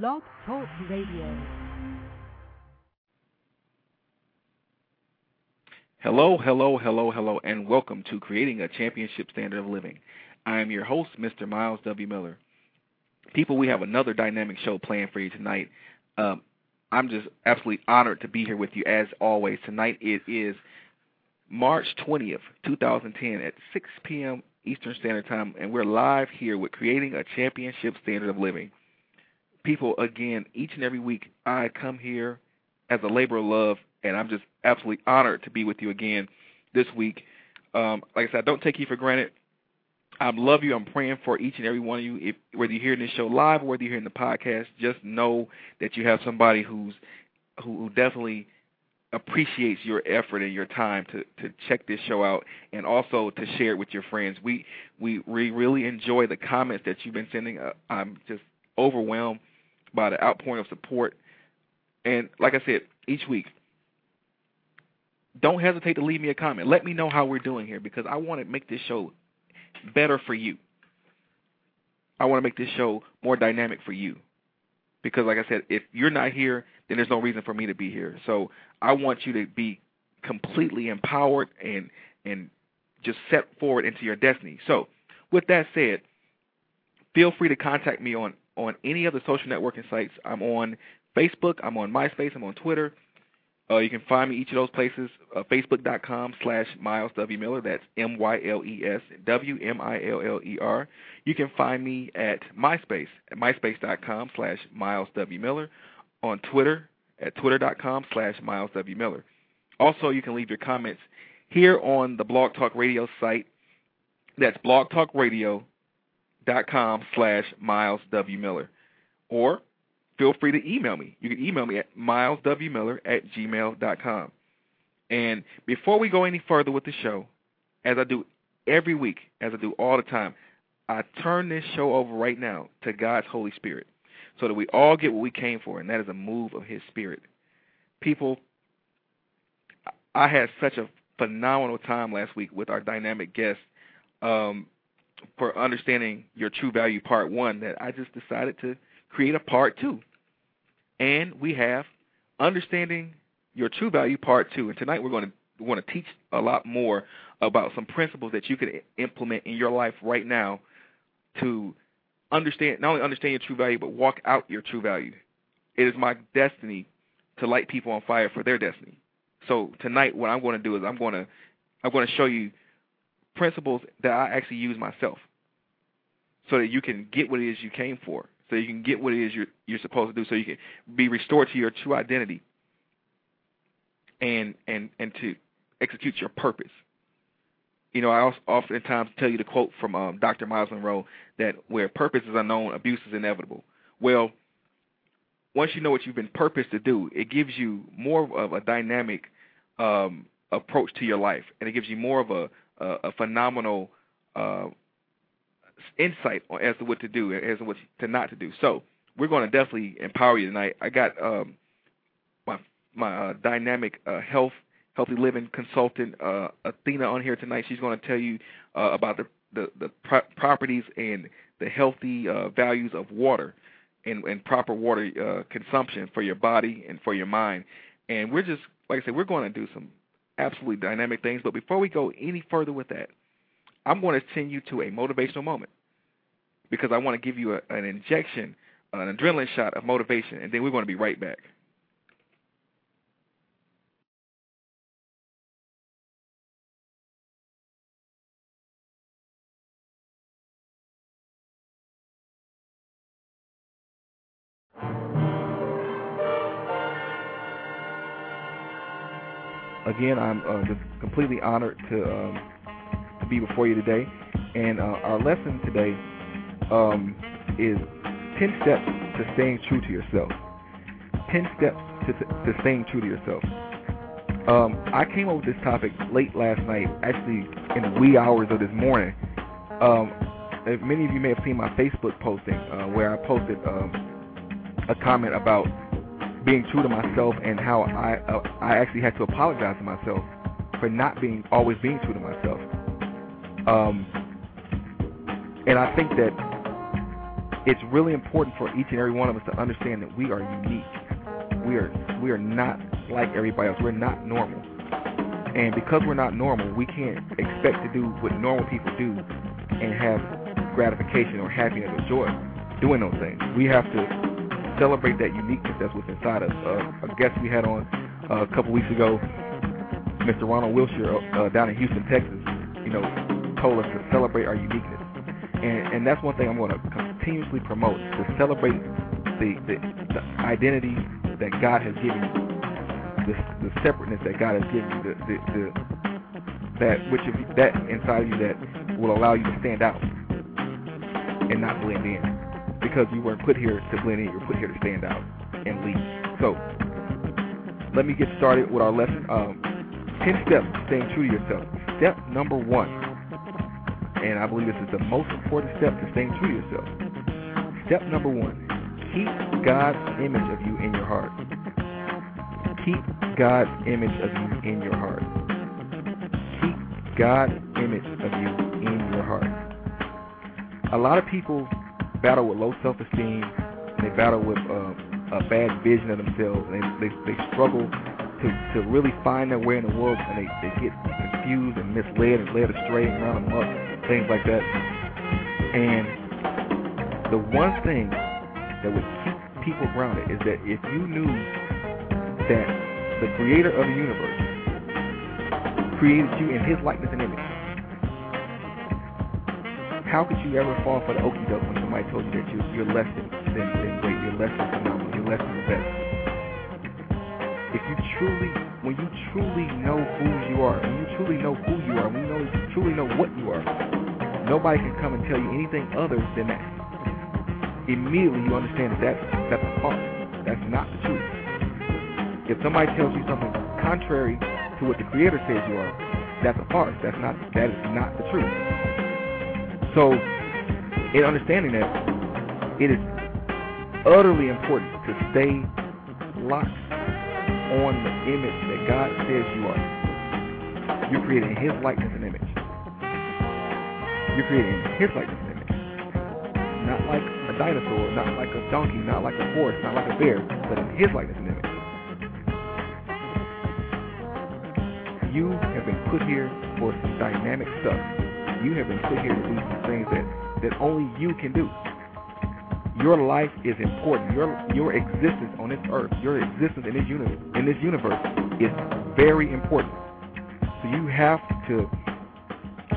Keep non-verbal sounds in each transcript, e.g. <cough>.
Blog Talk Radio. Hello, hello, hello, hello, and welcome to Creating a Championship Standard of Living. I am your host, Mr. Myles W. Miller. People, we have another dynamic show planned for you tonight. Um, I'm just absolutely honored to be here with you as always. Tonight it is March 20th, 2010 at 6 p.m. Eastern Standard Time, and we're live here with Creating a Championship Standard of Living people, again, each and every week, I come here as a labor of love, and I'm just absolutely honored to be with you again this week. Um, like I said, I don't take you for granted. I love you. I'm praying for each and every one of you. If, whether you're hearing this show live or whether you're hearing the podcast, just know that you have somebody who's who, who definitely appreciates your effort and your time to to check this show out and also to share it with your friends. We we we really enjoy the comments that you've been sending. Uh, I'm just overwhelmed by the outpouring of support. And like I said, each week, don't hesitate to leave me a comment. Let me know how we're doing here because I want to make this show better for you. I want to make this show more dynamic for you. Because like I said, if you're not here, then there's no reason for me to be here. So I want you to be completely empowered and and just set forward into your destiny. So, with that said, feel free to contact me on on any of the social networking sites. I'm on Facebook, I'm on MySpace, I'm on Twitter. Uh, you can find me each of those places. Uh, Facebook.com slash Myles W. Miller. That's M Y L E S W M I L L E R. You can find me at MySpace at MySpace.com slash Myles W. Miller. On Twitter at Twitter.com slash Myles W. Miller. Also, you can leave your comments here on the Blog Talk Radio site. That's Blog Talk Radio dot com slash Myles W Miller, or feel free to email me. You can email me at myleswmiller at gmail dot com. And before we go any further with the show, as I do every week, as I do all the time, I turn this show over right now to God's Holy Spirit so that we all get what we came for, and that is a move of His Spirit. People, I had such a phenomenal time last week with our dynamic guest. Um, for understanding your true value part one that I just decided to create a part two. And we have understanding your true value part two. And tonight we're going to want to teach a lot more about some principles that you can implement in your life right now to understand not only understand your true value but walk out your true value. It is my destiny to light people on fire for their destiny. So tonight what I'm going to do is I'm going to I'm going to show you principles that I actually use myself so that you can get what it is you came for, so you can get what it is you're, you're supposed to do, so you can be restored to your true identity and, and, and to execute your purpose. You know, I also oftentimes tell you the quote from um, Dr. Myles Munroe that where purpose is unknown, abuse is inevitable. Well, once you know what you've been purposed to do, it gives you more of a dynamic um, approach to your life, and it gives you more of a a phenomenal uh, insight as to what to do, and as to what to not to do. So we're going to definitely empower you tonight. I got um, my my uh, dynamic uh, health healthy living consultant uh, Athena on here tonight. She's going to tell you uh, about the the, the pro- properties and the healthy uh, values of water and, and proper water uh, consumption for your body and for your mind. And we're just like I said, we're going to do some absolutely dynamic things. But before we go any further with that, I'm going to send you to a motivational moment because I want to give you a, an injection, an adrenaline shot of motivation, and then we're going to be right back. Again, I'm uh, just completely honored to um, to be before you today. And uh, our lesson today um, is 10 steps to staying true to yourself. 10 steps to, to staying true to yourself. Um, I came up with this topic late last night, actually in the wee hours of this morning. Um, many of you may have seen my Facebook posting uh, where I posted um, a comment about being true to myself and how I uh, I actually had to apologize to myself for not being always being true to myself. Um, and I think that it's really important for each and every one of us to understand that we are unique. We are we are not like everybody else. We're not normal. And because we're not normal, we can't expect to do what normal people do and have gratification or happiness or joy doing those things. We have to celebrate that uniqueness that's within inside us. Uh, a guest we had on uh, a couple weeks ago, Mr. Ronald Wilshire uh, down in Houston, Texas, you know, told us to celebrate our uniqueness. And, and that's one thing I'm going to continuously promote, to celebrate the, the, the identity that God has given you, the, the separateness that God has given you, the, the, the, that which of that inside of you that will allow you to stand out and not blend in. Because you weren't put here to blend in, you were put here to stand out and lead. So, let me get started with our lesson. Um, 10 steps to staying true to yourself. Step number one, and I believe this is the most important step to staying true to yourself. Step number one, keep God's image of you in your heart. Keep God's image of you in your heart. Keep God's image of you in your heart. A lot of people battle with low self-esteem. They battle with uh, a bad vision of themselves. They, they they struggle to to really find their way in the world, and they they get confused and misled and led astray and run amok, things like that. And the one thing that would keep people grounded is that if you knew that the creator of the universe created you in his likeness and image, how could you ever fall for the okey doke when somebody told you that you, you're less than, than, than great, you're less than phenomenal, you're less than the best? If you truly, when you truly know who you are, when you truly know who you are, when you know, you truly know what you are, nobody can come and tell you anything other than that. Immediately you understand that that's, that's a false. That's not the truth. If somebody tells you something contrary to what the Creator says you are, that's a farce. That's not that is not the truth. So, in understanding that, it is utterly important to stay locked on the image that God says you are. You're created in His likeness and image. You're created in His likeness and image. Not like a dinosaur, not like a donkey, not like a horse, not like a bear, but in His likeness and image. You have been put here for some dynamic stuff. You have been put here to do some things that, that only you can do. Your life is important. Your your existence on this earth, your existence in this universe, in this universe is very important. So you have to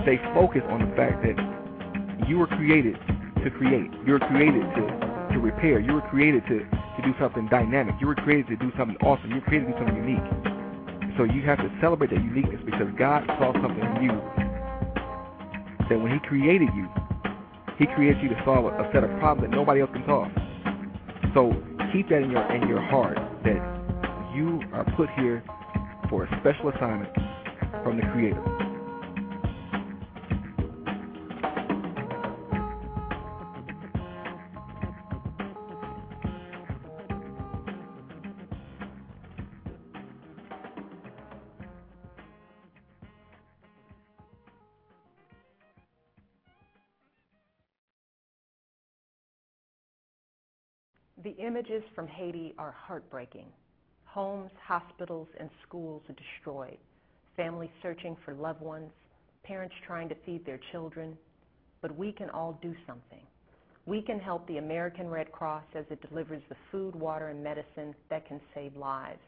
stay focused on the fact that you were created to create. You were created to to repair. You were created to to do something dynamic. You were created to do something awesome. You were created to do something unique. So you have to celebrate that uniqueness because God saw something in you that when He created you, He created you to solve a set of problems that nobody else can solve. So keep that in your in your heart that you are put here for a special assignment from the Creator. Images from Haiti are heartbreaking. Homes, hospitals, and schools are destroyed. Families searching for loved ones, parents trying to feed their children. But we can all do something. We can help the American Red Cross as it delivers the food, water, and medicine that can save lives.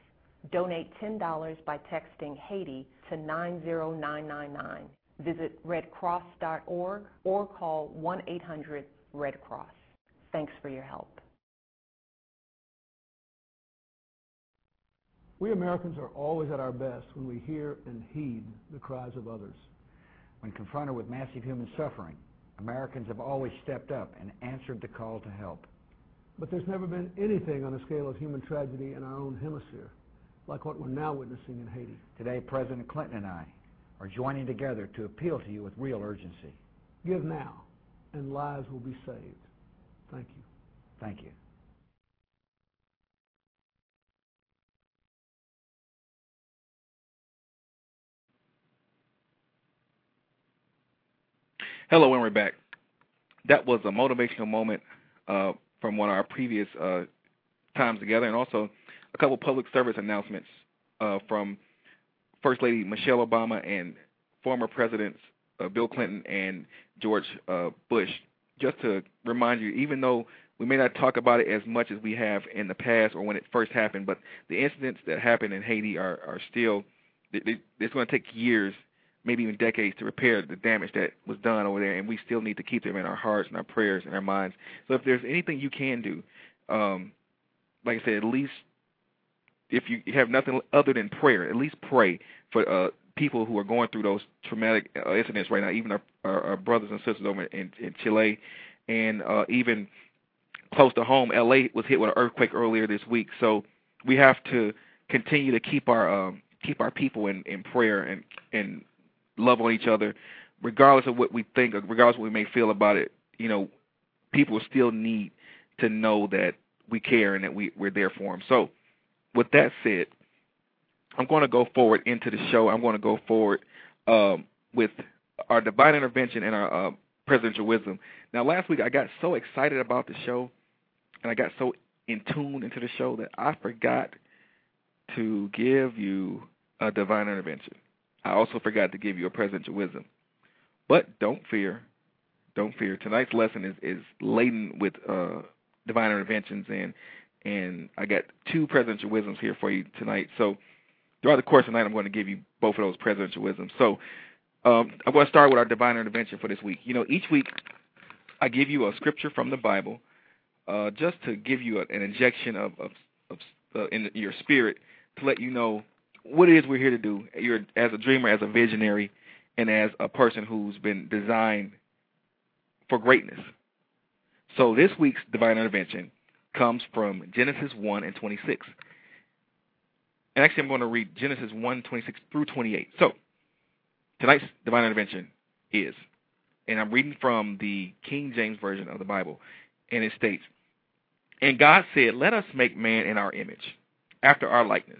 Donate $10 by texting Haiti to 90999. Visit redcross.org or call 1 800 Red Cross. Thanks for your help. We Americans are always at our best when we hear and heed the cries of others. When confronted with massive human suffering, Americans have always stepped up and answered the call to help. But there's never been anything on the scale of human tragedy in our own hemisphere like what we're now witnessing in Haiti. Today, President Clinton and I are joining together to appeal to you with real urgency. Give now, and lives will be saved. Thank you. Thank you. Hello, and we're back. That was a motivational moment uh, from one of our previous uh, times together, and also a couple public service announcements uh, from First Lady Michelle Obama and former Presidents uh, Bill Clinton and George uh, Bush, just to remind you, even though we may not talk about it as much as we have in the past or when it first happened, but the incidents that happened in Haiti are, are still, they, they, it's going to take years, maybe even decades to repair the damage that was done over there, and we still need to keep them in our hearts and our prayers and our minds. So if there's anything you can do, um, like I said, at least if you have nothing other than prayer, at least pray for uh, people who are going through those traumatic uh, incidents right now, even our, our, our brothers and sisters over in, in Chile, and uh, even close to home, LA was hit with an earthquake earlier this week. So we have to continue to keep our um, keep our people in, in prayer and and love on each other, regardless of what we think, or regardless of what we may feel about it. You know, people still need to know that we care and that we we're there for them. So, with that said, I'm going to go forward into the show. I'm going to go forward um, with our divine intervention and our uh, presidential wisdom. Now, last week I got so excited about the show, and I got so in tune into the show that I forgot to give you a divine intervention. I also forgot to give you a presidential wisdom. But don't fear, don't fear. Tonight's lesson is is laden with uh, divine interventions, and and I got two presidential wisdoms here for you tonight. So throughout the course of the night, I'm going to give you both of those presidential wisdoms. So um, I'm going to start with our divine intervention for this week. You know, each week I give you a scripture from the Bible, uh, just to give you a, an injection of, of, of uh, in your spirit to let you know what it is we're here to do. You're as a dreamer, as a visionary, and as a person who's been designed for greatness. So this week's divine intervention comes from Genesis 1 and 26. And actually, I'm going to read Genesis 1, 26 through 28. So tonight's divine intervention is, and I'm reading from the King James Version of the Bible, and it states, And God said, Let us make man in our image, after our likeness,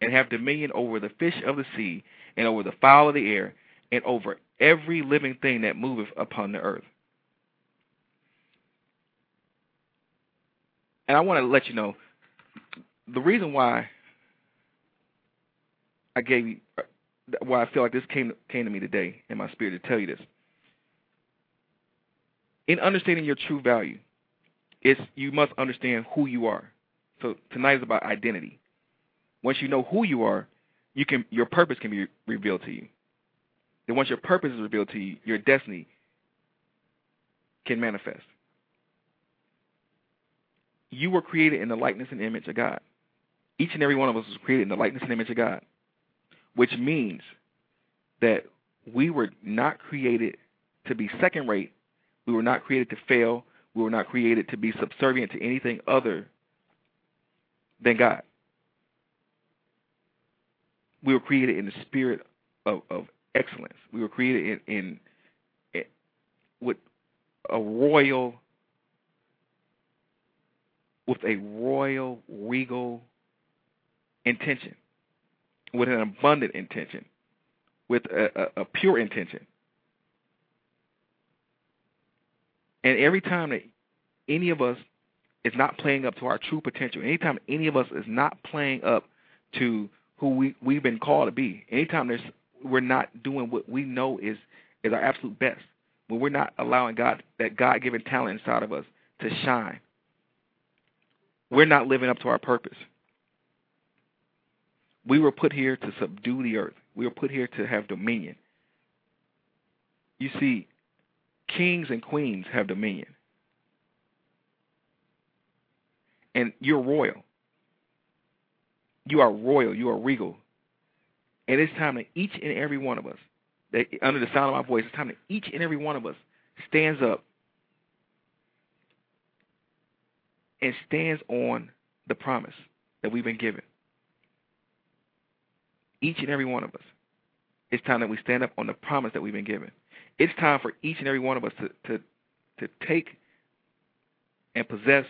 and have dominion over the fish of the sea, and over the fowl of the air, and over every living thing that moveth upon the earth. And I want to let you know the reason why I gave you why I feel like this came came to me today in my spirit to tell you this. In understanding your true value, it's you must understand who you are. So tonight is about identity. Once you know who you are, you can your purpose can be revealed to you. Then once your purpose is revealed to you, your destiny can manifest. You were created in the likeness and image of God. Each and every one of us was created in the likeness and image of God, which means that we were not created to be second rate. We were not created to fail. We were not created to be subservient to anything other than God. We were created in the spirit of, of excellence. We were created in, in, in with a royal with a royal, regal intention, with an abundant intention, with a, a, a pure intention. And every time that any of us is not playing up to our true potential, anytime any of us is not playing up to who we, we've been called to be, anytime there's we're not doing what we know is is our absolute best, when we're not allowing God that God given talent inside of us to shine, we're not living up to our purpose. We were put here to subdue the earth. We were put here to have dominion. You see, kings and queens have dominion. And you're royal. You are royal. You are regal. And it's time that each and every one of us, that under the sound of my voice, it's time that each and every one of us stands up and stands on the promise that we've been given. Each and every one of us. It's time that we stand up on the promise that we've been given. It's time for each and every one of us to, to, to take and possess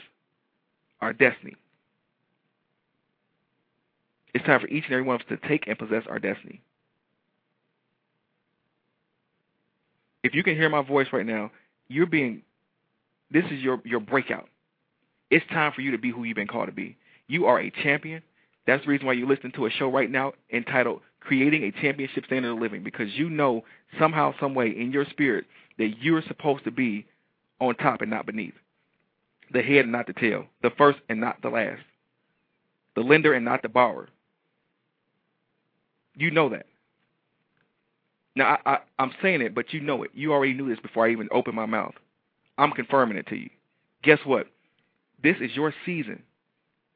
our destiny. It's time for each and every one of us to take and possess our destiny. If you can hear my voice right now, you're being this is your your breakout. It's time for you to be who you've been called to be. You are a champion. That's the reason why you're listening to a show right now entitled Creating a Championship Standard of Living because you know somehow, some way in your spirit that you're supposed to be on top and not beneath. The head and not the tail. The first and not the last. The lender and not the borrower. You know that. Now, I, I, I'm saying it, but you know it. You already knew this before I even opened my mouth. I'm confirming it to you. Guess what? This is your season.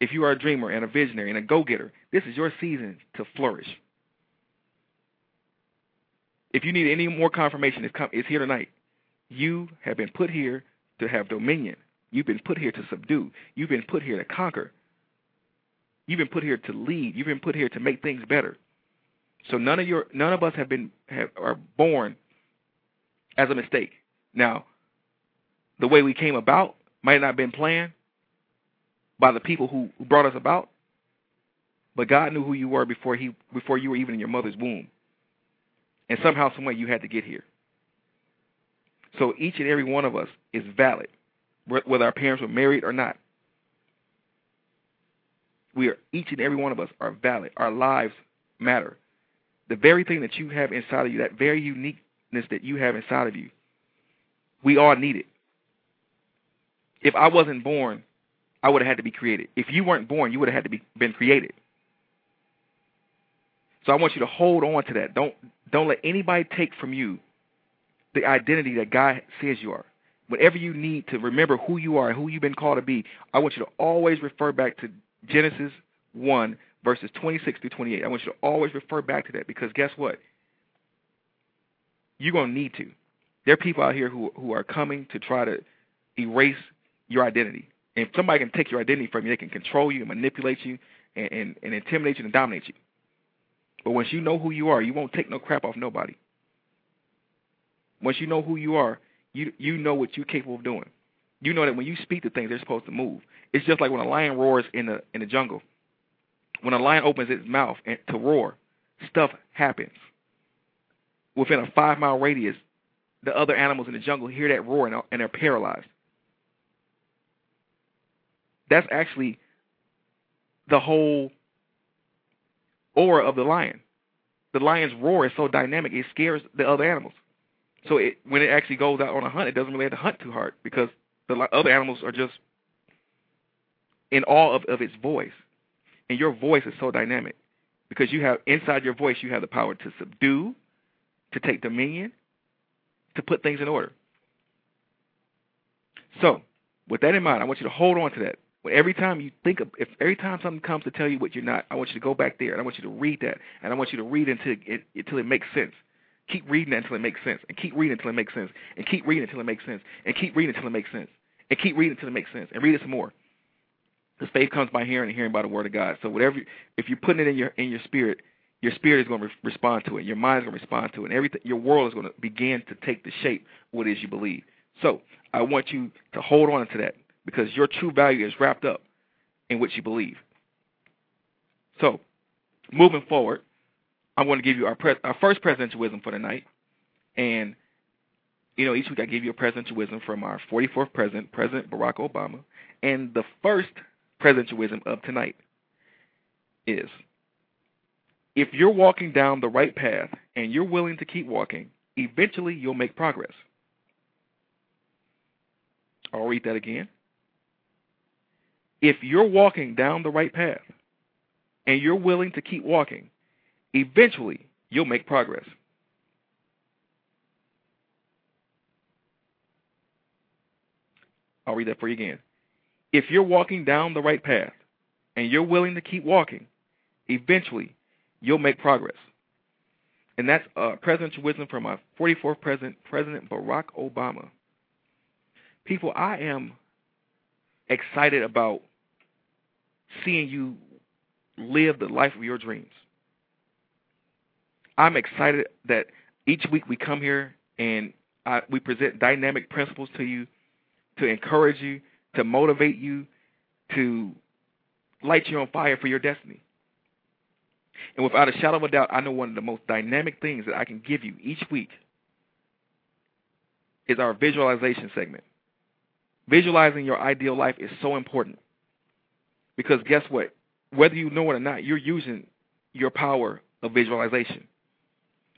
If you are a dreamer and a visionary and a go-getter, this is your season to flourish. If you need any more confirmation, it's, come, it's here tonight. You have been put here to have dominion. You've been put here to subdue. You've been put here to conquer. You've been put here to lead. You've been put here to make things better. So none of your none of us have been have, are born as a mistake. Now, the way we came about might not have been planned by the people who, who brought us about, but God knew who you were before he before you were even in your mother's womb. And somehow, some way, you had to get here. So each and every one of us is valid, whether our parents were married or not. We are each and every one of us are valid. Our lives matter. The very thing that you have inside of you, that very uniqueness that you have inside of you, we all need it. If I wasn't born, I would have had to be created. If you weren't born, you would have had to be been created. So I want you to hold on to that. Don't don't let anybody take from you the identity that God says you are. Whatever you need to remember who you are and who you've been called to be, I want you to always refer back to Genesis 1, verses 26 to 28. I want you to always refer back to that because guess what? You're going to need to. There are people out here who who are coming to try to erase your identity. And if somebody can take your identity from you, they can control you and manipulate you and, and, and intimidate you and dominate you. But once you know who you are, you won't take no crap off nobody. Once you know who you are, you you know what you're capable of doing. You know that when you speak to things, they're supposed to move. It's just like when a lion roars in the in the jungle. When a lion opens its mouth to roar, stuff happens. Within a five mile radius, the other animals in the jungle hear that roar and, and they're paralyzed. That's actually the whole aura of the lion. The lion's roar is so dynamic, it scares the other animals. So it, when it actually goes out on a hunt, it doesn't really have to hunt too hard because the other animals are just in awe of, of its voice. And your voice is so dynamic because you have inside your voice, you have the power to subdue, to take dominion, to put things in order. So, with that in mind, I want you to hold on to that. Every time you think of, if every time something comes to tell you what you're not, I want you to go back there and I want you to read that and I want you to read until it until it makes sense. Keep reading until it makes sense, and keep reading until it makes sense, and keep reading until it makes sense, and keep reading until it makes sense, and keep reading until it makes sense, and read it some more. Because faith comes by hearing, and hearing by the word of God. So whatever, if you're putting it in your in your spirit, your spirit is going to re- respond to it. Your mind is going to respond to it. And everything, your world is going to begin to take the shape what it is you believe. So I want you to hold on to that because your true value is wrapped up in what you believe. So, moving forward, I'm going to give you our, our first presidential wisdom for the night. And, you know, each week I give you a presidential wisdom from our 44th president, President Barack Obama. And the first presidential wisdom of tonight is if you're walking down the right path and you're willing to keep walking, eventually you'll make progress. I'll read that again if you're walking down the right path and you're willing to keep walking, eventually you'll make progress. I'll read that for you again. If you're walking down the right path and you're willing to keep walking, eventually you'll make progress. And that's uh, presidential wisdom from our 44th president, President Barack Obama. People, I am excited about seeing you live the life of your dreams. I'm excited that each week we come here and I, we present dynamic principles to you to encourage you, to motivate you, to light you on fire for your destiny. And without a shadow of a doubt, I know one of the most dynamic things that I can give you each week is our visualization segment. Visualizing your ideal life is so important because guess what? Whether you know it or not, you're using your power of visualization.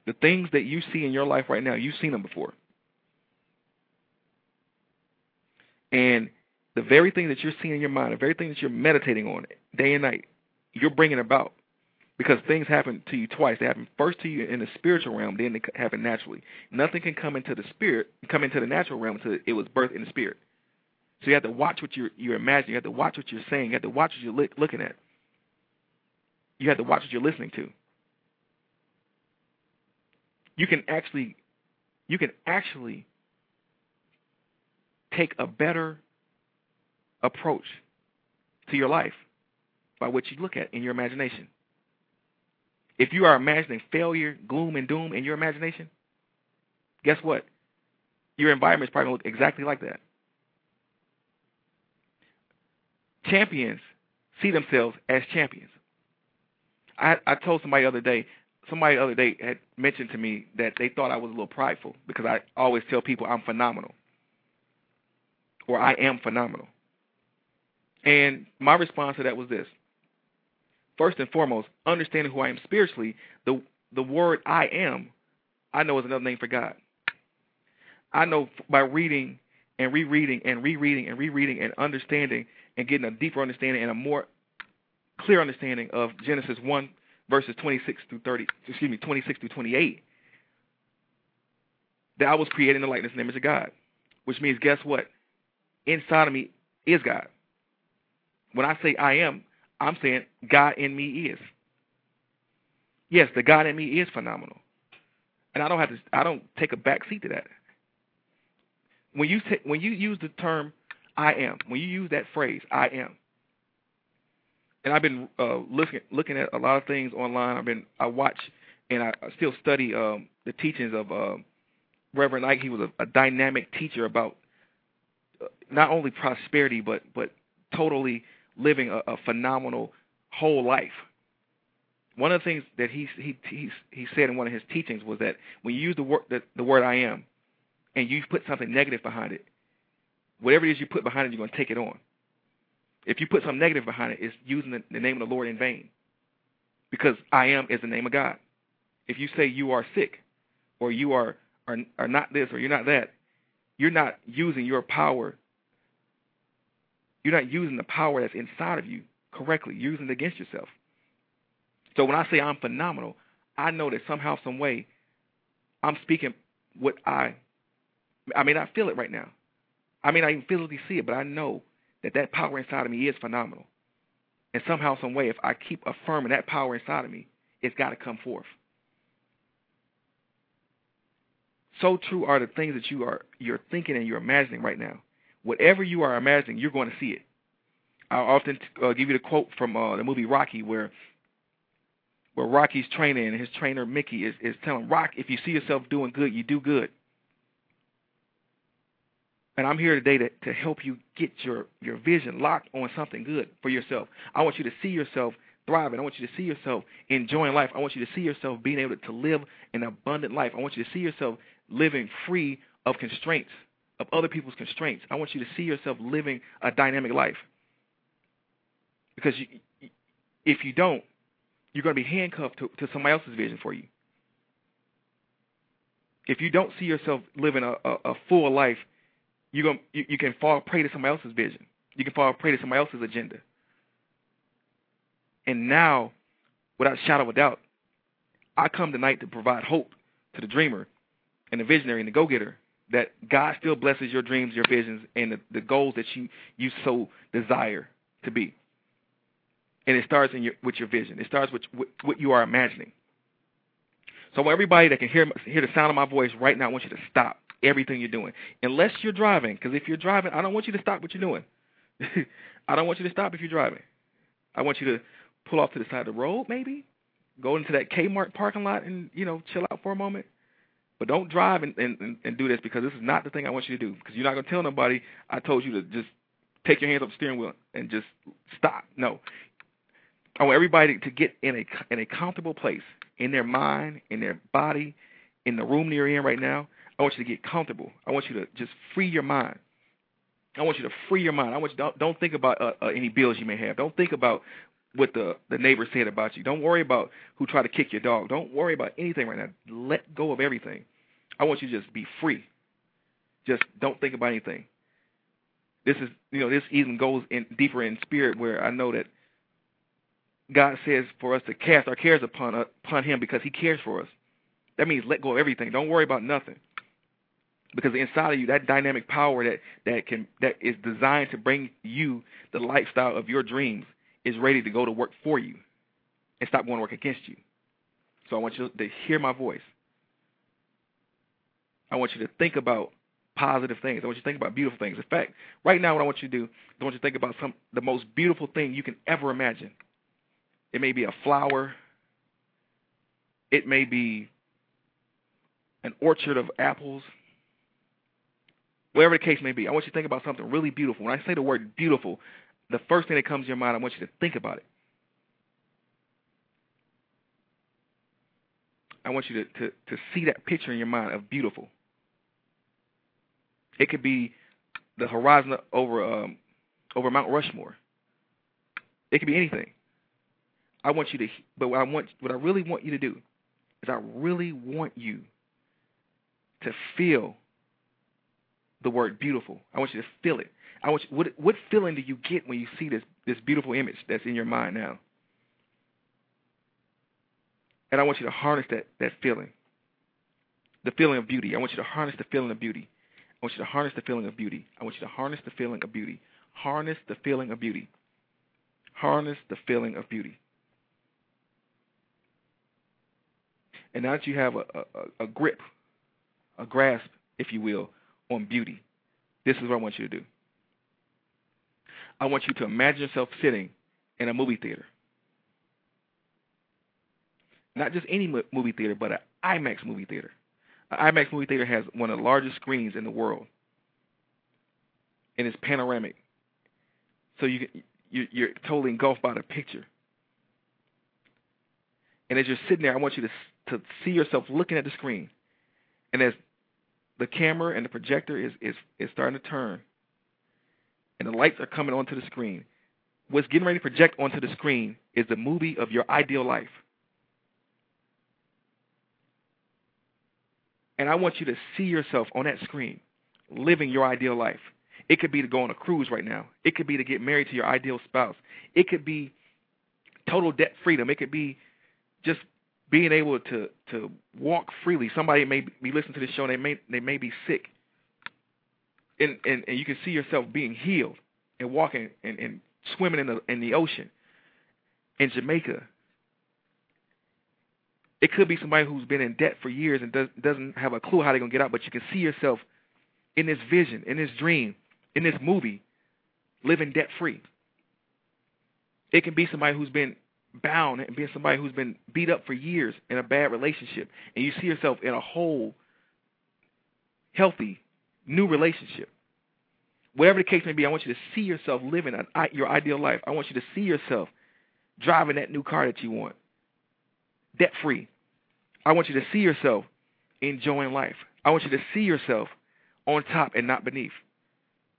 The things that you see in your life right now, you've seen them before. And the very thing that you're seeing in your mind, the very thing that you're meditating on day and night, you're bringing about because things happen to you twice. They happen first to you in the spiritual realm, then they happen naturally. Nothing can come into the spirit, come into the natural realm until it was birthed in the spirit. So you have to watch what you're you're imagining. You have to watch what you're saying. You have to watch what you're look, looking at. You have to watch what you're listening to. You can actually, you can actually take a better approach to your life by what you look at in your imagination. If you are imagining failure, gloom, and doom in your imagination, guess what? Your environment is probably going to look exactly like that. Champions see themselves as champions. I, I told somebody the other day, somebody the other day had mentioned to me that they thought I was a little prideful because I always tell people I'm phenomenal or I am phenomenal. And my response to that was this first and foremost, understanding who I am spiritually, the the word I am, I know is another name for God. I know by reading and rereading and rereading and rereading and understanding and getting a deeper understanding and a more clear understanding of Genesis 1 verses 26 through 30, excuse me, 26 through 28, that I was created in the likeness and image of God, which means guess what? Inside of me is God. When I say I am, I'm saying God in me is. Yes, the God in me is phenomenal, and I don't have to. I don't take a back seat to that. When you t- when you use the term "I am," when you use that phrase "I am," and I've been uh, looking looking at a lot of things online. I've been I watch and I, I still study um, the teachings of uh, Reverend Ike. He was a, a dynamic teacher about uh, not only prosperity but but totally living a, a phenomenal whole life. One of the things that he he he he said in one of his teachings was that when you use the word the, the word I am, and you put something negative behind it, whatever it is you put behind it, you're going to take it on. If you put something negative behind it, it's using the, the name of the Lord in vain. Because I am is the name of God. If you say you are sick, or you are are, are not this, or you're not that, you're not using your power you're not using the power that's inside of you correctly. You're using it against yourself. So when I say I'm phenomenal, I know that somehow, some way, I'm speaking what I. I may not feel it right now. I may not even physically see it, but I know that that power inside of me is phenomenal. And somehow, some way, if I keep affirming that power inside of me, it's got to come forth. So true are the things that you are you're thinking and you're imagining right now whatever you are imagining, you're going to see it. I often uh, give you the quote from uh, the movie Rocky, where where Rocky's training and his trainer Mickey is is telling Rock, if you see yourself doing good, you do good. And I'm here today to to help you get your your vision locked on something good for yourself. I want you to see yourself thriving. I want you to see yourself enjoying life. I want you to see yourself being able to live an abundant life. I want you to see yourself living free of constraints of other people's constraints. I want you to see yourself living a dynamic life. Because you, if you don't, you're going to be handcuffed to, to somebody else's vision for you. If you don't see yourself living a, a, a full life, you're going you, you can fall prey to somebody else's vision. You can fall prey to somebody else's agenda. And now, without shadow of a doubt, I come tonight to provide hope to the dreamer and the visionary and the go-getter that God still blesses your dreams, your visions, and the, the goals that you you so desire to be. And it starts in your, with your vision. It starts with, with what you are imagining. So I want everybody that can hear hear the sound of my voice right now, I want you to stop everything you're doing, unless you're driving. Because if you're driving, I don't want you to stop what you're doing. <laughs> I don't want you to stop if you're driving. I want you to pull off to the side of the road, maybe go into that Kmart parking lot and you know chill out for a moment. But don't drive and, and and do this because this is not the thing I want you to do. Because you're not gonna tell nobody I told you to just take your hands off the steering wheel and just stop. No, I want everybody to get in a in a comfortable place in their mind, in their body, in the room you're in right now. I want you to get comfortable. I want you to just free your mind. I want you to free your mind. I want you don't don't think about uh, uh, any bills you may have. Don't think about what the the neighbor said about you. Don't worry about who tried to kick your dog. Don't worry about anything right now. Let go of everything. I want you to just be free. Just don't think about anything. This is you know this even goes in deeper in spirit where I know that God says for us to cast our cares upon uh, upon Him because He cares for us. That means let go of everything. Don't worry about nothing because inside of you that dynamic power that that can that is designed to bring you the lifestyle of your dreams is ready to go to work for you and stop going to work against you. So I want you to hear my voice. I want you to think about positive things. I want you to think about beautiful things. In fact, right now what I want you to do, I want you to think about some the most beautiful thing you can ever imagine. It may be a flower. It may be an orchard of apples whatever the case may be. I want you to think about something really beautiful. When I say the word beautiful, the first thing that comes to your mind, I want you to think about it. I want you to, to, to see that picture in your mind of beautiful. It could be the horizon over um, over Mount Rushmore. It could be anything. I want you to, but what I want, what I really want you to do, is I really want you to feel the word beautiful. I want you to feel it. I want you, what what feeling do you get when you see this this beautiful image that's in your mind now? And I want you to harness that that feeling. The feeling of beauty. I want you to harness the feeling of beauty. I want you to harness the feeling of beauty. I want you to harness the feeling of beauty. Harness the feeling of beauty. Harness the feeling of beauty. And now that you have a, a, a grip, a grasp, if you will, on beauty, this is what I want you to do. I want you to imagine yourself sitting in a movie theater. Not just any movie theater, but an IMAX movie theater. An IMAX movie theater has one of the largest screens in the world, and it's panoramic. So you you're totally engulfed by the picture. And as you're sitting there, I want you to to see yourself looking at the screen, and as the camera and the projector is is is starting to turn, and the lights are coming onto the screen. What's getting ready to project onto the screen is the movie of your ideal life. And I want you to see yourself on that screen living your ideal life. It could be to go on a cruise right now. It could be to get married to your ideal spouse. It could be total debt freedom. It could be just being able to to walk freely. Somebody may be listening to this show and they may they may be sick and, and, and you can see yourself being healed and walking and, and swimming in the in the ocean in Jamaica. It could be somebody who's been in debt for years and does, doesn't have a clue how they're gonna get out, but you can see yourself in this vision, in this dream, in this movie, living debt free. It can be somebody who's been bound and being somebody who's been beat up for years in a bad relationship, and you see yourself in a whole, healthy new relationship. Whatever the case may be, I want you to see yourself living an, your ideal life. I want you to see yourself driving that new car that you want, debt free. I want you to see yourself enjoying life. I want you to see yourself on top and not beneath,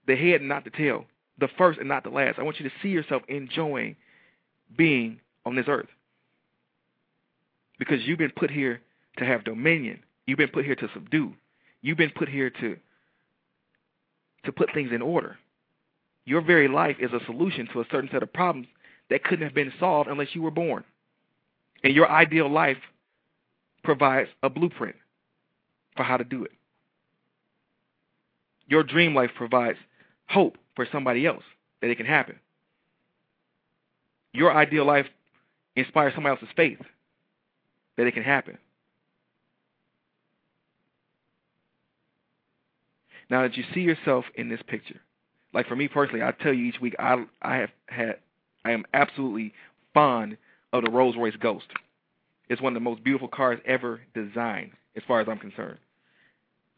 the head and not the tail, the first and not the last. I want you to see yourself enjoying being on this earth because you've been put here to have dominion. You've been put here to subdue. You've been put here to to put things in order. Your very life is a solution to a certain set of problems that couldn't have been solved unless you were born. And your ideal life provides a blueprint for how to do it. Your dream life provides hope for somebody else that it can happen. Your ideal life inspires somebody else's faith that it can happen. Now that you see yourself in this picture, Like for me personally, I tell you each week, I I have had, I am absolutely fond of the Rolls Royce Ghost. It's one of the most beautiful cars ever designed, as far as I'm concerned.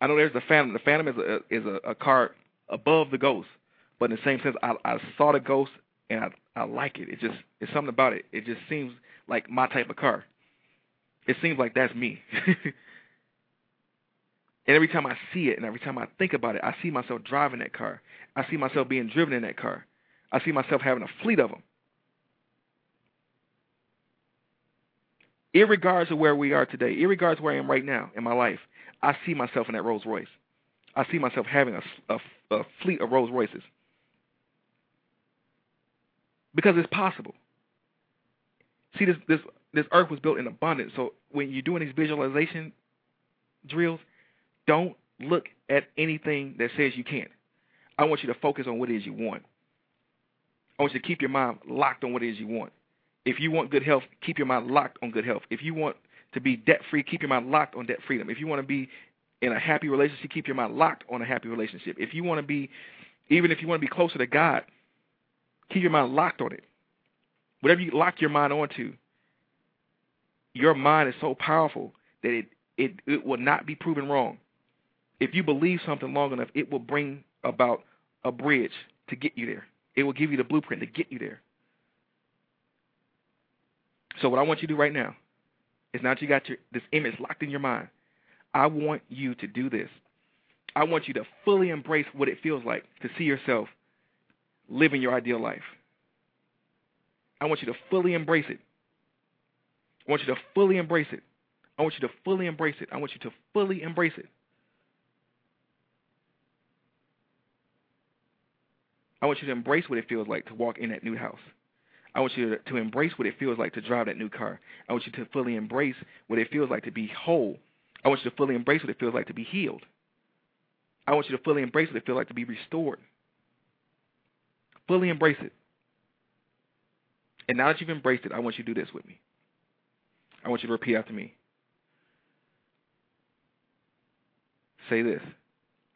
I know there's the Phantom. The Phantom is a is a, a car above the Ghost, but in the same sense, I, I saw the Ghost and I I like it. It just it's something about it. It just seems like my type of car. It seems like that's me. <laughs> and every time I see it and every time I think about it, I see myself driving that car. I see myself being driven in that car. I see myself having a fleet of them. Irregardless of where we are today, irregardless of where I am right now in my life, I see myself in that Rolls Royce. I see myself having a, a, a fleet of Rolls Royces because it's possible. See, this this this earth was built in abundance. So when you're doing these visualization drills, don't look at anything that says you can't. I want you to focus on what it is you want. I want you to keep your mind locked on what it is you want. If you want good health, keep your mind locked on good health. If you want to be debt free, keep your mind locked on debt freedom. If you want to be in a happy relationship, keep your mind locked on a happy relationship. If you want to be, even if you want to be closer to God, keep your mind locked on it. Whatever you lock your mind onto, your mind is so powerful that it, it, it will not be proven wrong. If you believe something long enough, it will bring about a bridge to get you there. It will give you the blueprint to get you there. So what I want you to do right now is now that you got your, this image locked in your mind, I want you to do this. I want you to fully embrace what it feels like to see yourself living your ideal life. I want you to fully embrace it. I want you to fully embrace it. I want you to fully embrace it. I want you to fully embrace it. I want you to embrace what it feels like to walk in that new house. I want you to, to embrace what it feels like to drive that new car. I want you to fully embrace what it feels like to be whole. I want you to fully embrace what it feels like to be healed. I want you to fully embrace what it feels like to be restored. Fully embrace it. And now that you've embraced it, I want you to do this with me. I want you to repeat after me. Say this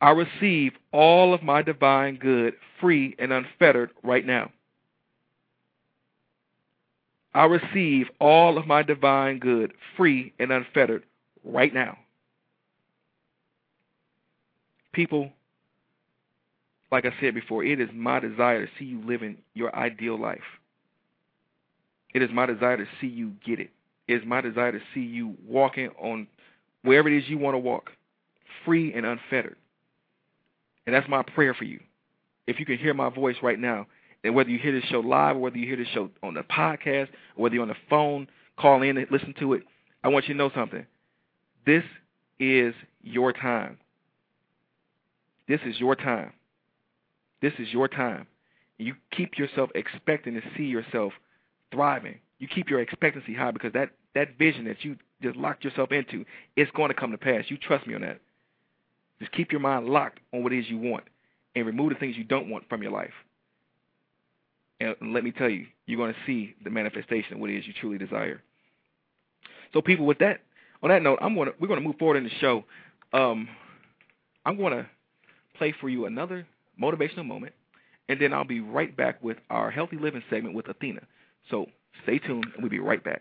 I receive all of my divine good free and unfettered right now. I receive all of my divine good free and unfettered right now. People, like I said before, it is my desire to see you living your ideal life. It is my desire to see you get it. It is my desire to see you walking on wherever it is you want to walk, free and unfettered. And that's my prayer for you. If you can hear my voice right now, and whether you hear this show live or whether you hear this show on the podcast, or whether you're on the phone, call in and listen to it, I want you to know something. This is your time. This is your time. This is your time. You keep yourself expecting to see yourself thriving. You keep your expectancy high because that, that vision that you just locked yourself into, it's going to come to pass. You trust me on that. Just keep your mind locked on what it is you want and remove the things you don't want from your life. And let me tell you, you're going to see the manifestation of what it is you truly desire. So, people, with that, on that note, I'm going to we're going to move forward in the show. Um, I'm going to play for you another motivational moment, and then I'll be right back with our healthy living segment with Athena. So, stay tuned, and we'll be right back.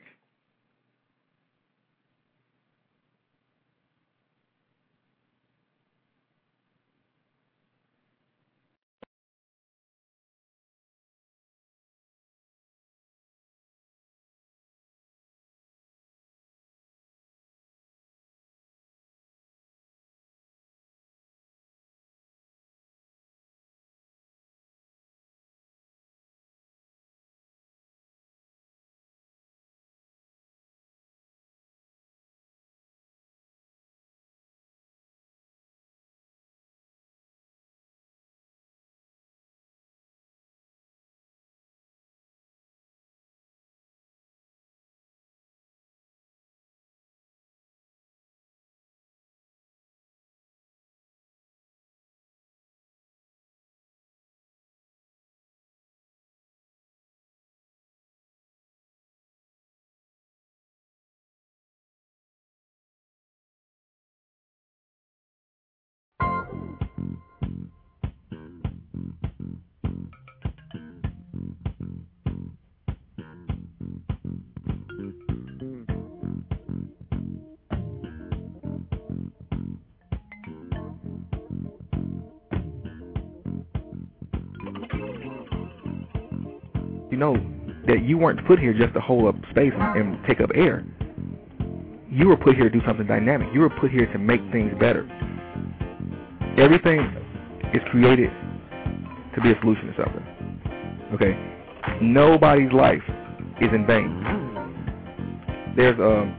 Know that you weren't put here just to hold up space and take up air. You were put here to do something dynamic. You were put here to make things better. Everything is created to be a solution to something. Okay? Nobody's life is in vain. There's a,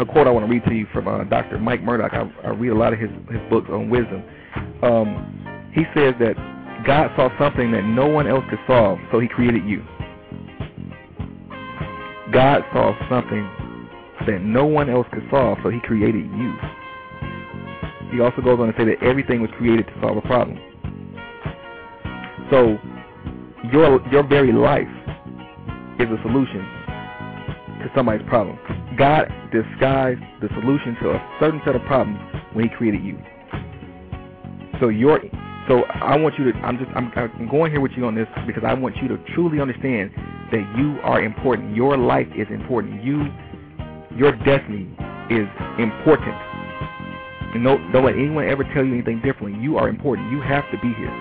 a quote I want to read to you from uh, Dr. Mike Murdock. I, I read a lot of his, his books on wisdom. Um, he says that God saw something that no one else could solve, so he created you. God saw something that no one else could solve, so he created you. He also goes on to say that everything was created to solve a problem. So your your very life is a solution to somebody's problem. God disguised the solution to a certain set of problems when He created you. So your so I want you to I'm just I'm, I'm going here with you on this because I want you to truly understand that you are important. Your life is important. You your destiny is important. And don't, don't let anyone ever tell you anything differently. You are important. You have to be here.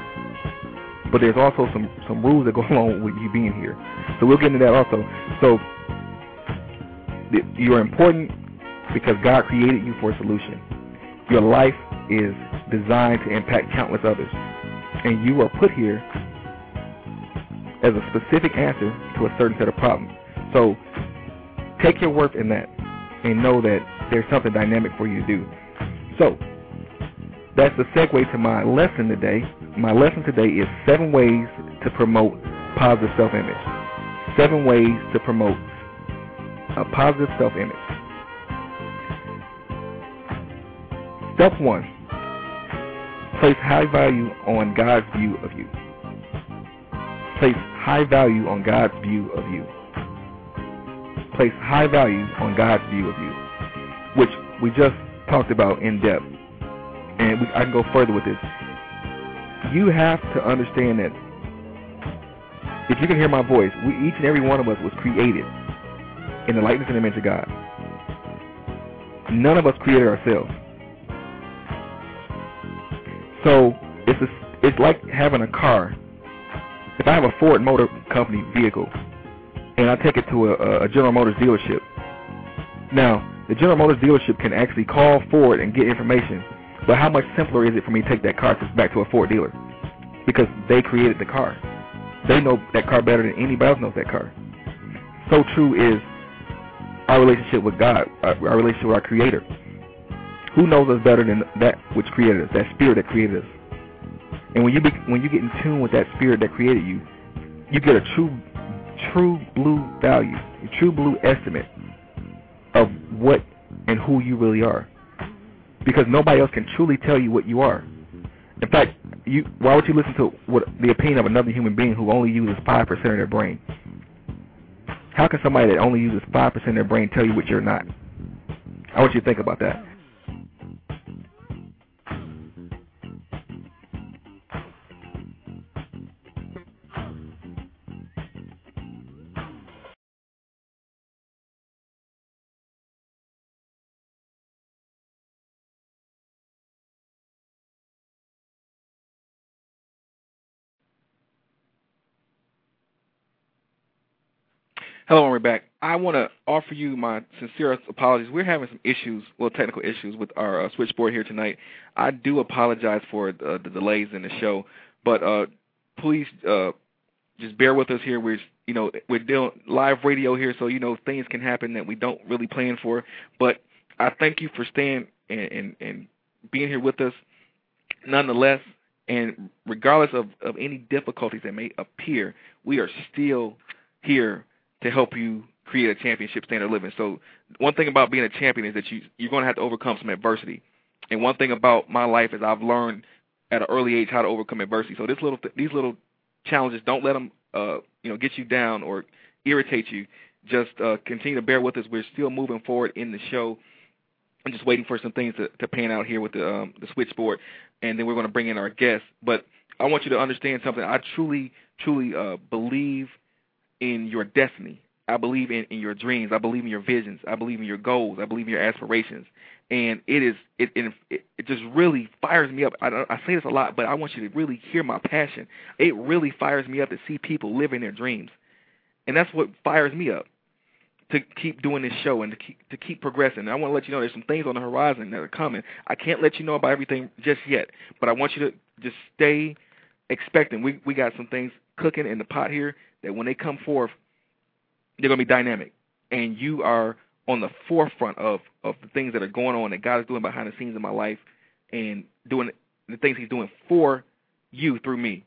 But there's also some some rules that go <laughs> along with you being here. So we'll get into that also. So you're important because God created you for a solution. Your life is designed to impact countless others. And you are put here as a specific answer to a certain set of problems. So take your worth in that and know that there's something dynamic for you to do. So that's the segue to my lesson today. My lesson today is seven ways to promote positive self-image. Seven ways to promote a positive self-image. Step one, place high value on God's view of you. Place high value on God's view of you. Place high value on God's view of you, which we just talked about in depth. And we, I can go further with this. You have to understand that if you can hear my voice, we, each and every one of us was created in the likeness and image of God. None of us created ourselves. So it's a, it's like having a car. If I have a Ford Motor Company vehicle and I take it to a, a General Motors dealership, now the General Motors dealership can actually call Ford and get information. But how much simpler is it for me to take that car back to a Ford dealer? Because they created the car. They know that car better than anybody else knows that car. So true is our relationship with God, our, our relationship with our Creator. Who knows us better than that which created us, that Spirit that created us? And when you be, when you get in tune with that Spirit that created you, you get a true, true blue value, a true blue estimate of what and who you really are. Because nobody else can truly tell you what you are. In fact, you why would you listen to what the opinion of another human being who only uses five percent of their brain? How can somebody that only uses five percent of their brain tell you what you're not? I want you to think about that. Hello, we're back. I want to offer you my sincerest apologies. We're having some issues, well, technical issues with our uh, switchboard here tonight. I do apologize for uh, the delays in the show, but uh, please uh, just bear with us here. We're, you know, we're doing live radio here, so you know things can happen that we don't really plan for. But I thank you for staying and and, and being here with us, nonetheless. And regardless of, of any difficulties that may appear, we are still here to help you create a championship standard of living. So one thing about being a champion is that you you're going to have to overcome some adversity. And one thing about my life is I've learned at an early age how to overcome adversity. So this little these little challenges don't let them uh you know get you down or irritate you. Just uh continue to bear with us. We're still moving forward in the show. I'm just waiting for some things to, to pan out here with the um, the switchboard, and then we're going to bring in our guests. But I want you to understand something. I truly, truly uh, believe in your destiny. I believe in, in your dreams. I believe in your visions. I believe in your goals. I believe in your aspirations. And it is it it, it just really fires me up. I, I say this a lot, but I want you to really hear my passion. It really fires me up to see people living their dreams. and that's what fires me up to keep doing this show and to keep to keep progressing. And I want to let you know there's some things on the horizon that are coming. I can't let you know about everything just yet, but I want you to just stay expecting. We we got some things cooking in the pot here that when they come forth, they're gonna be dynamic, and you are on the forefront of of the things that are going on that God is doing behind the scenes in my life, and doing the things He's doing for you through me.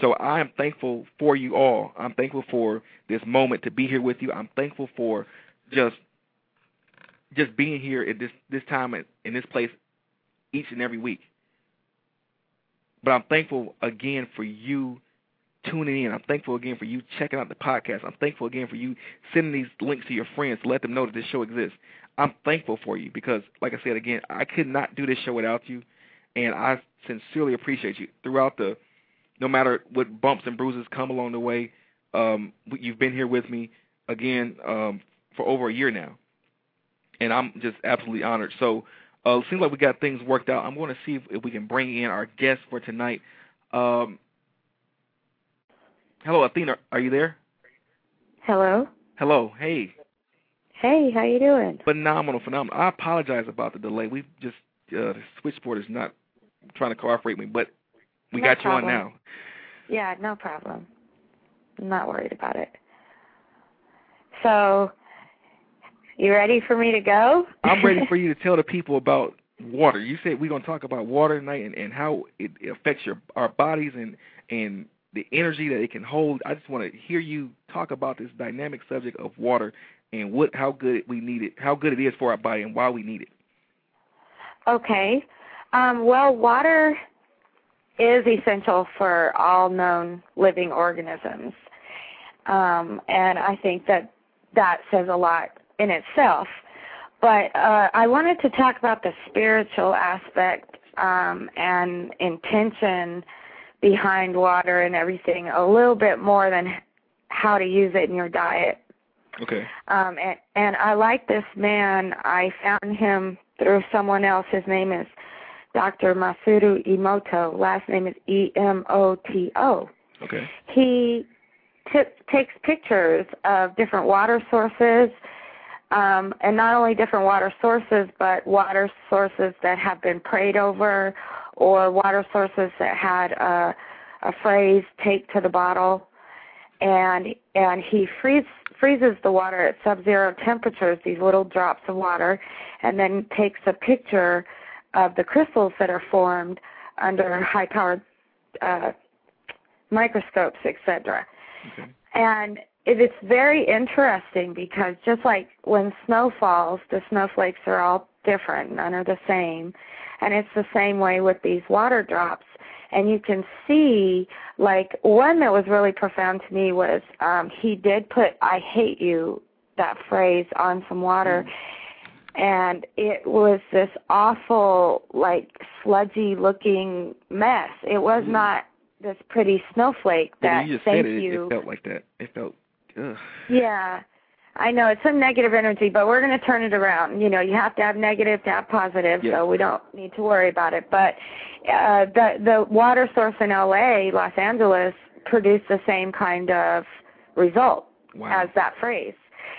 So I am thankful for you all. I'm thankful for this moment to be here with you. I'm thankful for just just being here at this this time and in this place each and every week. But I'm thankful again for you tuning in. I'm thankful again for you checking out the podcast. I'm thankful again for you sending these links to your friends to let them know that this show exists. I'm thankful for you because, like I said again, I could not do this show without you, and I sincerely appreciate you throughout the no matter what bumps and bruises come along the way, um, you've been here with me again um, for over a year now, and I'm just absolutely honored. So uh, it seems like we got things worked out. I'm going to see if, if we can bring in our guest for tonight. Um, hello, Athena, are you there? Hello. Hello. Hey. Hey, how you doing? Phenomenal, phenomenal. I apologize about the delay. We just uh, the switchboard is not trying to cooperate with me, but we no got problem. you on now. Yeah, no problem. I'm not worried about it. So, you ready for me to go? <laughs> I'm ready for you to <laughs> tell the people about water. You said we're going to talk about water tonight and, and how it, it affects your our bodies and and the energy that it can hold. I just want to hear you talk about this dynamic subject of water and what how good we need it, how good it is for our body, and why we need it. Okay. Um, well, water is essential for all known living organisms. Um, and I think that that says a lot in itself. But uh, I wanted to talk about the spiritual aspect um, and intention behind water and everything a little bit more than how to use it in your diet. Okay. Um, and, and I like this man. I found him through someone else. His name is Dr. Masaru Emoto. Last name is E M O T O. Okay. He t- takes pictures of different water sources, um, and not only different water sources, but water sources that have been prayed over, or water sources that had a, a phrase taped to the bottle, and and he freeze, freezes the water at sub-zero temperatures, these little drops of water, and then takes a picture of the crystals that are formed under high-powered uh, microscopes, etc. Okay. And it is very interesting because just like when snow falls, the snowflakes are all different, none are the same. And it's the same way with these water drops. And you can see, like, one that was really profound to me was um, he did put, I hate you, that phrase on some water. Mm and it was this awful like sludgy looking mess it was Mm. not this pretty snowflake that you just thank said it, you it felt like that. It felt. Ugh. yeah i know it's some negative energy but we're going to turn it around you know you have to have negative to have positive so we don't need to worry about it but uh the the water source in la los angeles produced the same kind of result Wow. as that phrase.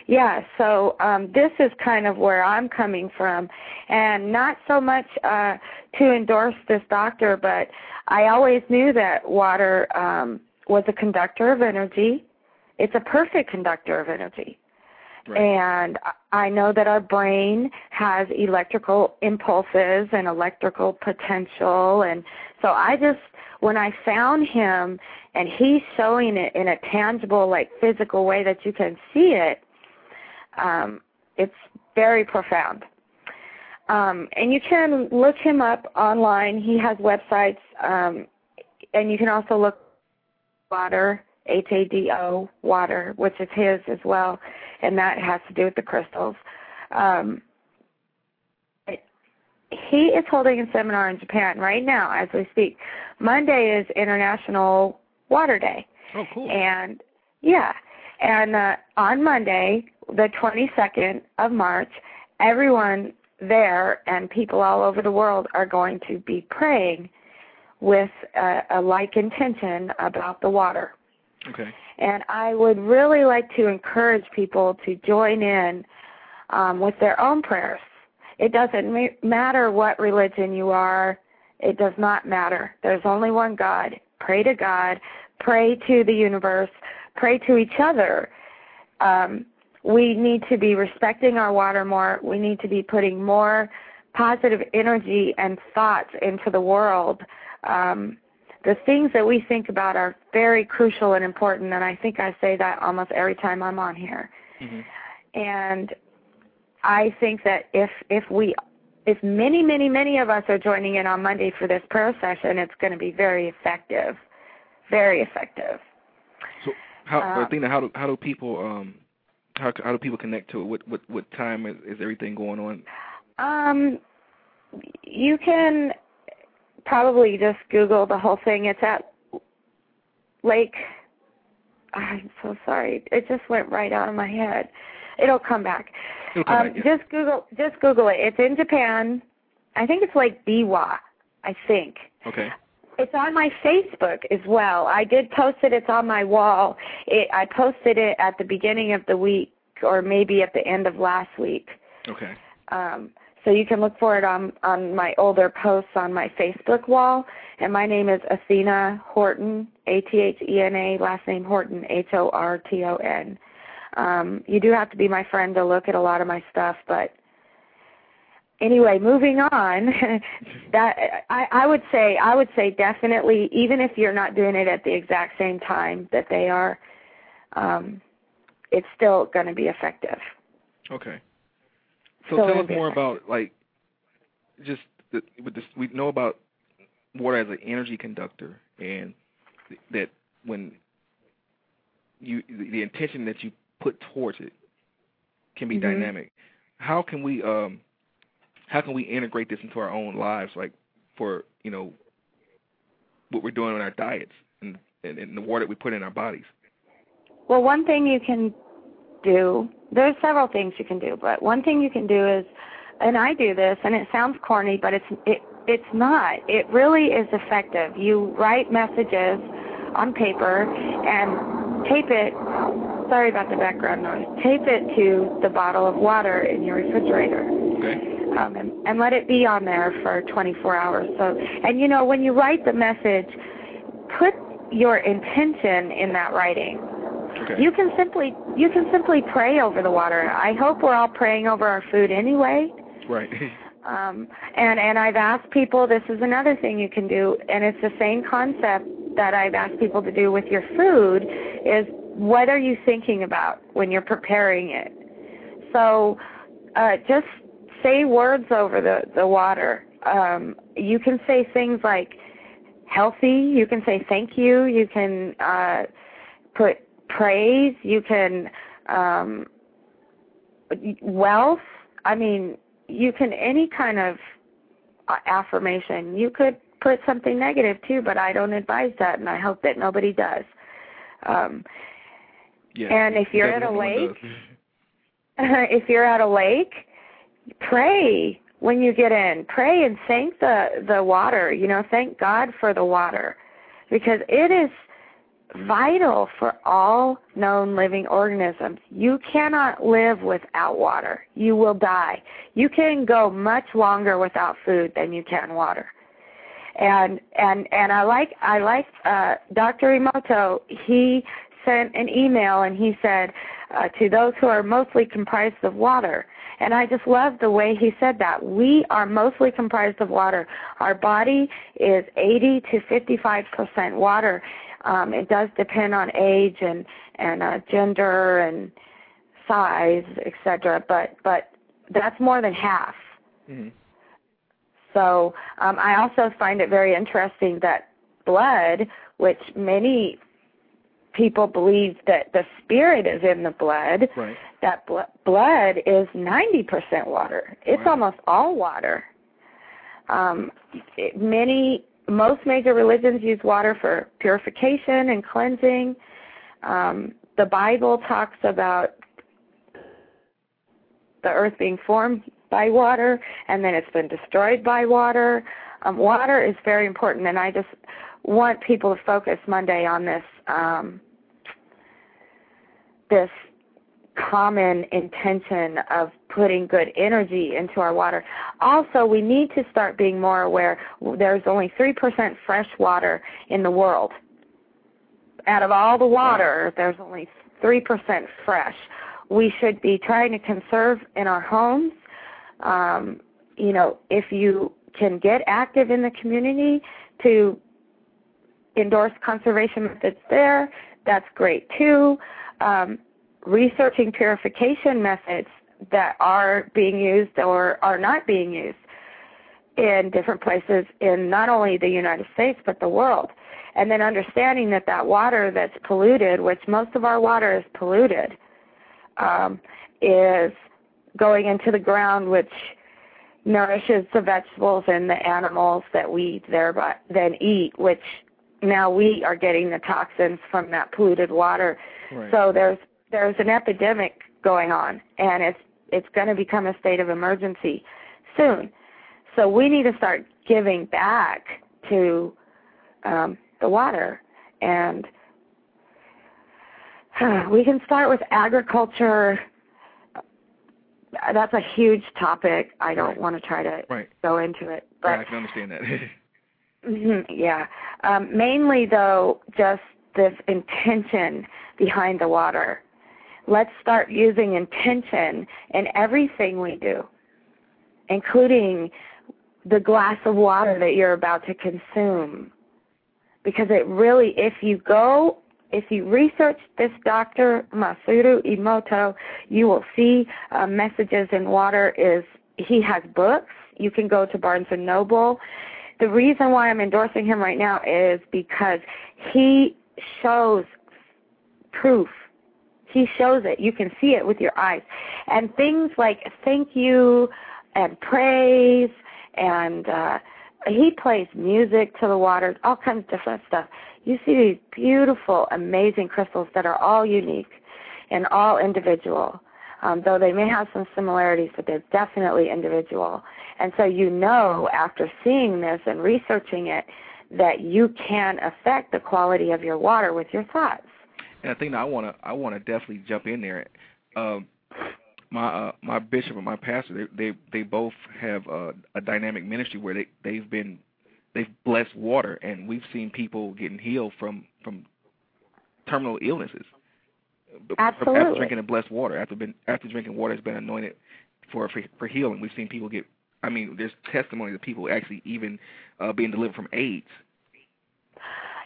Yeah, so um, this is kind of where I'm coming from, and not so much uh, to endorse this doctor, but I always knew that water um, was a conductor of energy. It's a perfect conductor of energy. Right. And I know that our brain has electrical impulses and electrical potential. And so I just, when I found him and he's showing it in a tangible, like physical way that you can see it, um, it's very profound. Um, and you can look him up online. He has websites, um, and you can also look water, H A D O, water, which is his as well, and that has to do with the crystals. Um, he is holding a seminar in Japan right now as we speak. Monday is International Water Day. Oh, cool. And yeah, and uh, on Monday, the 22nd of March, everyone there and people all over the world are going to be praying with a, a like intention about the water. And I would really like to encourage people to join in um, with their own prayers. It doesn't ma- matter what religion you are. It does not matter. There's only one God. Pray to God. Pray to the universe. Pray to each other. Um, we need to be respecting our water more. We need to be putting more positive energy and thoughts into the world. Um, the things that we think about are very crucial and important, and I think I say that almost every time I'm on here. Mm-hmm. And I think that if if we if many many many of us are joining in on Monday for this prayer session, it's going to be very effective, very effective. So, how, Uh, Athena, how do how do people um how how do people connect to it? What what what time is, is everything going on? Um, you can probably just Google the whole thing. It's at Lake. I'm so sorry. It just went right out of my head. It'll come back. It'll come um, back, yeah. Just Google. Just Google it. It's in Japan. I think it's like Biwa. I think. Okay. It's on my Facebook as well. I did post it. It's on my wall. It, I posted it at the beginning of the week, or maybe at the end of last week. Okay. Um, so you can look for it on on my older posts on my Facebook wall. And my name is Athena Horton, A T H E N A, last name Horton, H O R T O N. Um, you do have to be my friend to look at a lot of my stuff, but anyway, moving on. <laughs> that I, I would say I would say definitely, even if you're not doing it at the exact same time that they are, um, it's still going to be effective. Okay. So So tell us more about like just the, with this. We know about water as an energy conductor, and th- that when you the, the intention that you put towards it can be Mhm. dynamic. How can we um how can we integrate this into our own lives, like for you know what we're doing in our diets and and, and the water that we put in our bodies? Well, one thing you can do, there's several things you can do, but one thing you can do is, and I do this, and it sounds corny, but it's it it's not. It really is effective. You write messages on paper and tape it. Sorry about the background noise. Tape it to the bottle of water in your refrigerator Okay. um, and, and let it be on there for 24 hours. So, and you know, when you write the message, put your intention in that writing. Okay. You can simply you can simply pray over the water. I hope we're all praying over our food anyway. right. <laughs> Um, and and I've asked people. This is another thing you can do, and it's the same concept that I've asked people to do with your food. Is what are you thinking about when you're preparing it? So, uh, just say words over the the water. Um, you can say things like healthy. You can say thank you. You can uh, put praise. You can um, wealth. I mean, you can any kind of uh, affirmation. You could put something negative too, but I don't advise that, and I hope that nobody does. Um, Yeah. and if you're at a lake, <laughs> if you're at a lake, pray when you get in. Pray and thank the the water. You know, thank God for the water, because it is vital for all known living organisms. You cannot live without water. You will die. You can go much longer without food than you can water. And and and I like I like uh Dr. Emoto, he sent an email and he said uh, to those who are mostly comprised of water. And I just love the way he said that. We are mostly comprised of water. Our body is 80 to 55% water. Um, it does depend on age and and uh, gender and size, etc. But but that's more than half. Mhm. So um, I also find it very interesting that blood, which many people believe that the spirit is in the blood, Right. that bl- blood is 90% water. It's Wow. almost all water. Um, it, many, most major religions use water for purification and cleansing. Um, the Bible talks about the earth being formed by water and then it's been destroyed by water. Um, water is very important, and I just want people to focus Monday on this um, this common intention of putting good energy into our water. Also, we need to start being more aware there's only 3% fresh water in the world. Out of all the water, there's only 3% fresh. We should be trying to conserve in our homes. Um, you know, if you can get active in the community to endorse conservation methods there, that's great too. Um, researching purification methods that are being used or are not being used in different places in not only the United States but the world. And then understanding that that water that's polluted, which most of our water is polluted, um, is going into the ground, which nourishes the vegetables and the animals that we thereby then eat, which now we are getting the toxins from that polluted water. Right. So there's there's an epidemic going on, and it's it's going to become a state of emergency soon. So we need to start giving back to um, the water, and uh, <sighs> we can start with agriculture. That's a huge topic. I don't Right. want to try to Right. go into it, but Right, I can understand that. <laughs> Mhm, yeah. Um, mainly, though, just this intention behind the water. Let's start using intention in everything we do, including the glass of water that you're about to consume. Because it really, if you go, if you research this Dr. Masaru Emoto, you will see uh, messages in water is he has books. You can go to Barnes and Noble the reason why I'm endorsing him right now is because he shows proof. He shows it. You can see it with your eyes. And things like thank you and praise and uh he plays music to the waters, all kinds of different stuff. You see these beautiful, amazing crystals that are all unique and all individual. Um, though they may have some similarities, but they're definitely individual. And so you know after seeing this and researching it that you can affect the quality of your water with your thoughts. And I think I want to I want to definitely jump in there. Um, my uh, my bishop and my pastor they they they both have uh, a dynamic ministry where they they've been they've blessed water and we've seen people getting healed from from terminal illnesses. Absolutely. After drinking the blessed water, after been after drinking water has been anointed for for, for healing, we've seen people get. I mean, there's testimonies of people actually even uh, being delivered from AIDS.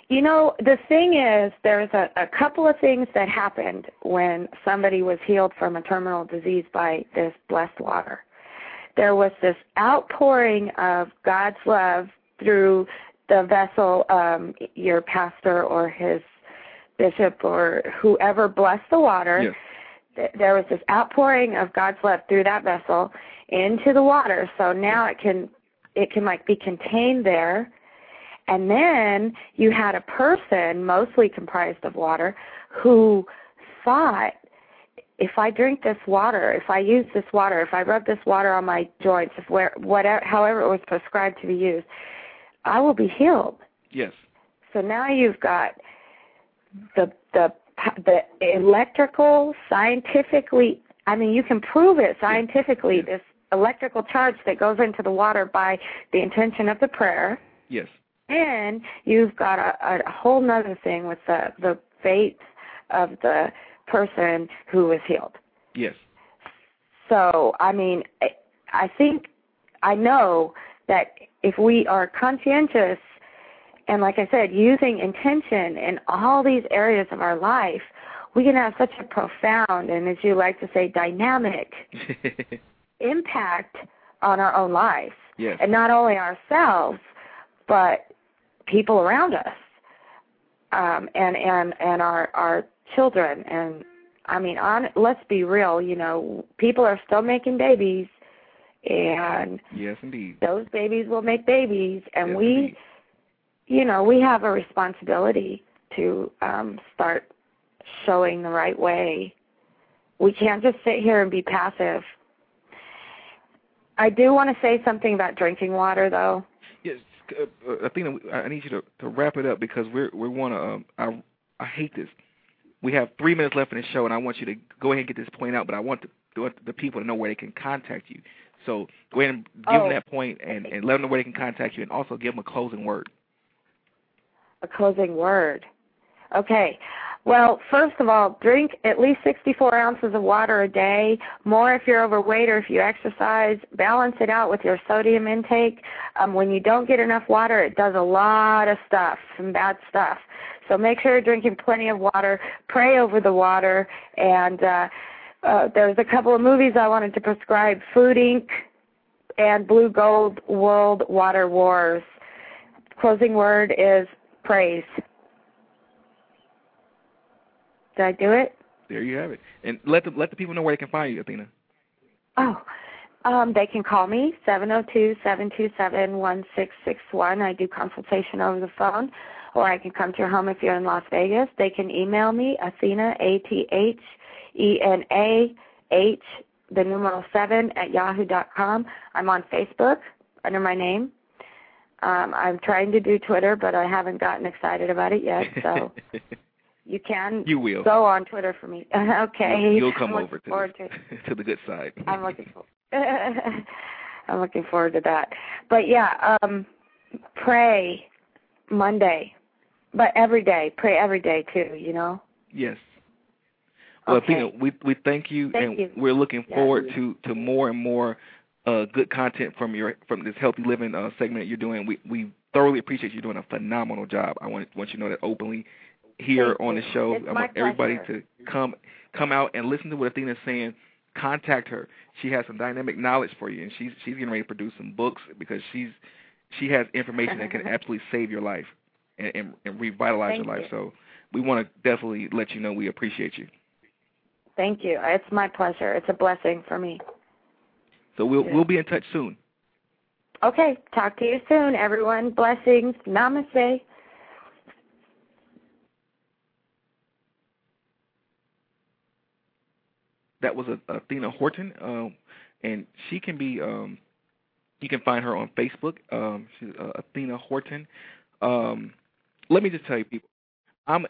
You know, the thing is, there's a, a couple of things that happened when somebody was healed from a terminal disease by this blessed water. There was this outpouring of God's love through the vessel, um, your pastor or his bishop or whoever blessed the water. Yes. There was this outpouring of God's love through that vessel into the water. So now it can it can like be contained there and then you had a person, mostly comprised of water, who thought, if I drink this water, if I use this water, if I rub this water on my joints, if where, whatever, however it was prescribed to be used, I will be healed. Yes. So now you've got the the the electrical scientifically. I mean, you can prove it scientifically. Yeah. This electrical charge that goes into the water by the intention of the prayer. Yes. And you've got a, a whole nother thing with the the faith of the person who was healed. Yes. So I mean, I, I think I know that if we are conscientious and, like I said, using intention in all these areas of our life, we can have such a profound and, as you like to say, dynamic <laughs> impact on our own lives, yes. and not only ourselves, but people around us, um, and and and our our children. And I mean, on let's be real, you know, people are still making babies, and Yes, indeed. those babies will make babies, and Yes, we, indeed. you know, we have a responsibility to um, start showing the right way. We can't just sit here and be passive. I do want to say something about drinking water, though. Uh, uh, I think that we, I need you to, to wrap it up because we're we want to. Um, I I hate this. we have three minutes left in the show, and I want you to go ahead and get this point out. But I want the, the people to know where they can contact you. So go ahead and give Oh. them that point and, and let them know where they can contact you, and also give them a closing word. a closing word. Okay. Well, first of all, drink at least 64 ounces of water a day. More if you're overweight or if you exercise. Balance it out with your sodium intake. Um, when you don't get enough water, it does a lot of stuff, some bad stuff. So make sure you're drinking plenty of water. Pray over the water. And uh, uh, there's a couple of movies I wanted to prescribe: Food Inc. and Blue Gold World Water Wars. Closing word is praise. Did I do it? There you have it. And let the let the people know where they can find you, Athena. Oh, um, they can call me seven zero two seven two seven one six six one. I do consultation over the phone, or I can come to your home if you're in Las Vegas. They can email me Athena A T H E N A H the numeral seven at yahoo dot com. I'm on Facebook under my name. Um, I'm trying to do Twitter, but I haven't gotten excited about it yet. So <laughs> you can you will. go on Twitter for me. <laughs> okay. You'll, come over to the, <laughs> to to the good side. I'm looking for <laughs> I'm looking forward to that. But yeah, um pray Monday. But every day. Pray every day too, you know? Yes. Well, Okay. Athena, we we thank you, Thank and you. we're looking forward to to more and more uh, good content from your from this healthy living uh, segment you're doing. We we thoroughly appreciate you doing a phenomenal job. I want want you to know that openly here Thank on you. the show. It's I want everybody pleasure. to come come out and listen to what Athena's saying. Contact her. She has some dynamic knowledge for you, and she's she's getting ready to produce some books because she's she has information that can <laughs> absolutely save your life and and, and revitalize Thank your life. you. So we want to definitely let you know we appreciate you. Thank you. It's my pleasure. It's a blessing for me. So we'll Yeah. we'll be in touch soon. Okay, talk to you soon, everyone. Blessings. Namaste. That was Athena Horton, um, and she can be. Um, you can find her on Facebook. Um, she's uh, Athena Horton. Um, let me just tell you, people. I'm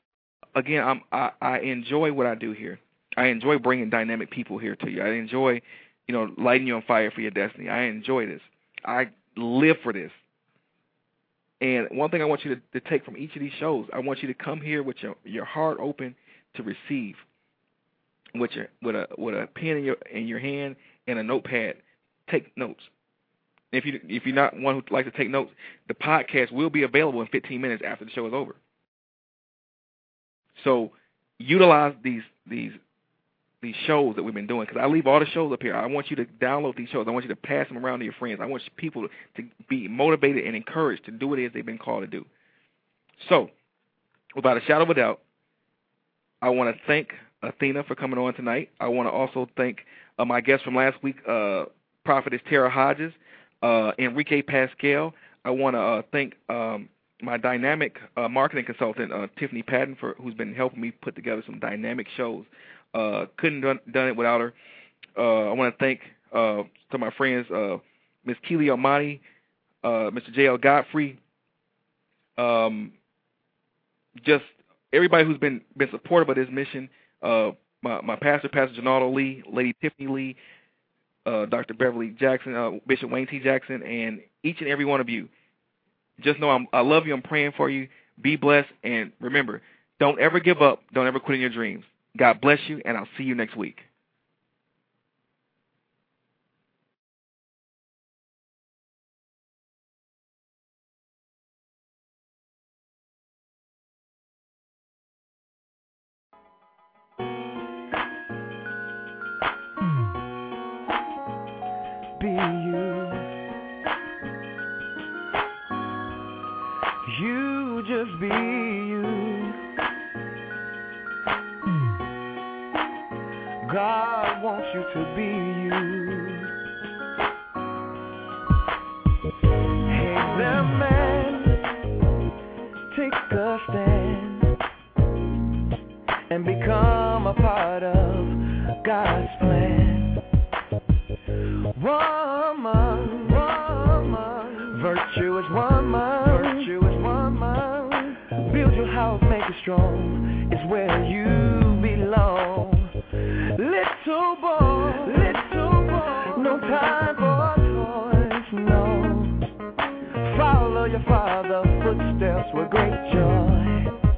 again. I'm. I, I enjoy what I do here. I enjoy bringing dynamic people here to you. I enjoy, you know, lighting you on fire for your destiny. I enjoy this. I live for this. And one thing I want you to, to take from each of these shows, I want you to come here with your your heart open to receive, with your with a with a pen in your in your hand and a notepad. Take notes. If you if you're not one who likes to take notes, the podcast will be available in 15 minutes after the show is over. So utilize these these these shows that we've been doing because I leave all the shows up here. I want you to download these shows. I want you to pass them around to your friends. I want people to be motivated and encouraged to do what it is they've been called to do. So, without a shadow of a doubt, I want to thank Athena for coming on tonight. I want to also thank uh, my guest from last week, uh, Prophetess Tara Hodges, uh, Enrique Pascal. I want to uh, thank um, my dynamic uh, marketing consultant, uh, Tiffany Patton, for who's been helping me put together some dynamic shows. Couldn't done done it without her. I want to thank to my friends, Miss Keely Almani, uh, Mr. J.L. Godfrey, um, just everybody who's been been supportive of this mission. Uh, my my pastor, Pastor Janaldo Lee, Lady Tiffany Lee, uh, Dr. Beverly Jackson, uh, Bishop Wayne T. Jackson, and each and every one of you. Just know I'm, I love you. I'm praying for you. Be blessed, and remember, don't ever give up. Don't ever quit in your dreams. God bless you, and I'll see you next week. Be you. God wants you to be you. Hey there, man, take a stand and become a part of God's plan. Woman, woman, virtue is woman, your house, make it strong. Is where you belong. Little boy, little boy, no time for toys, no. Follow your father's footsteps with great joy.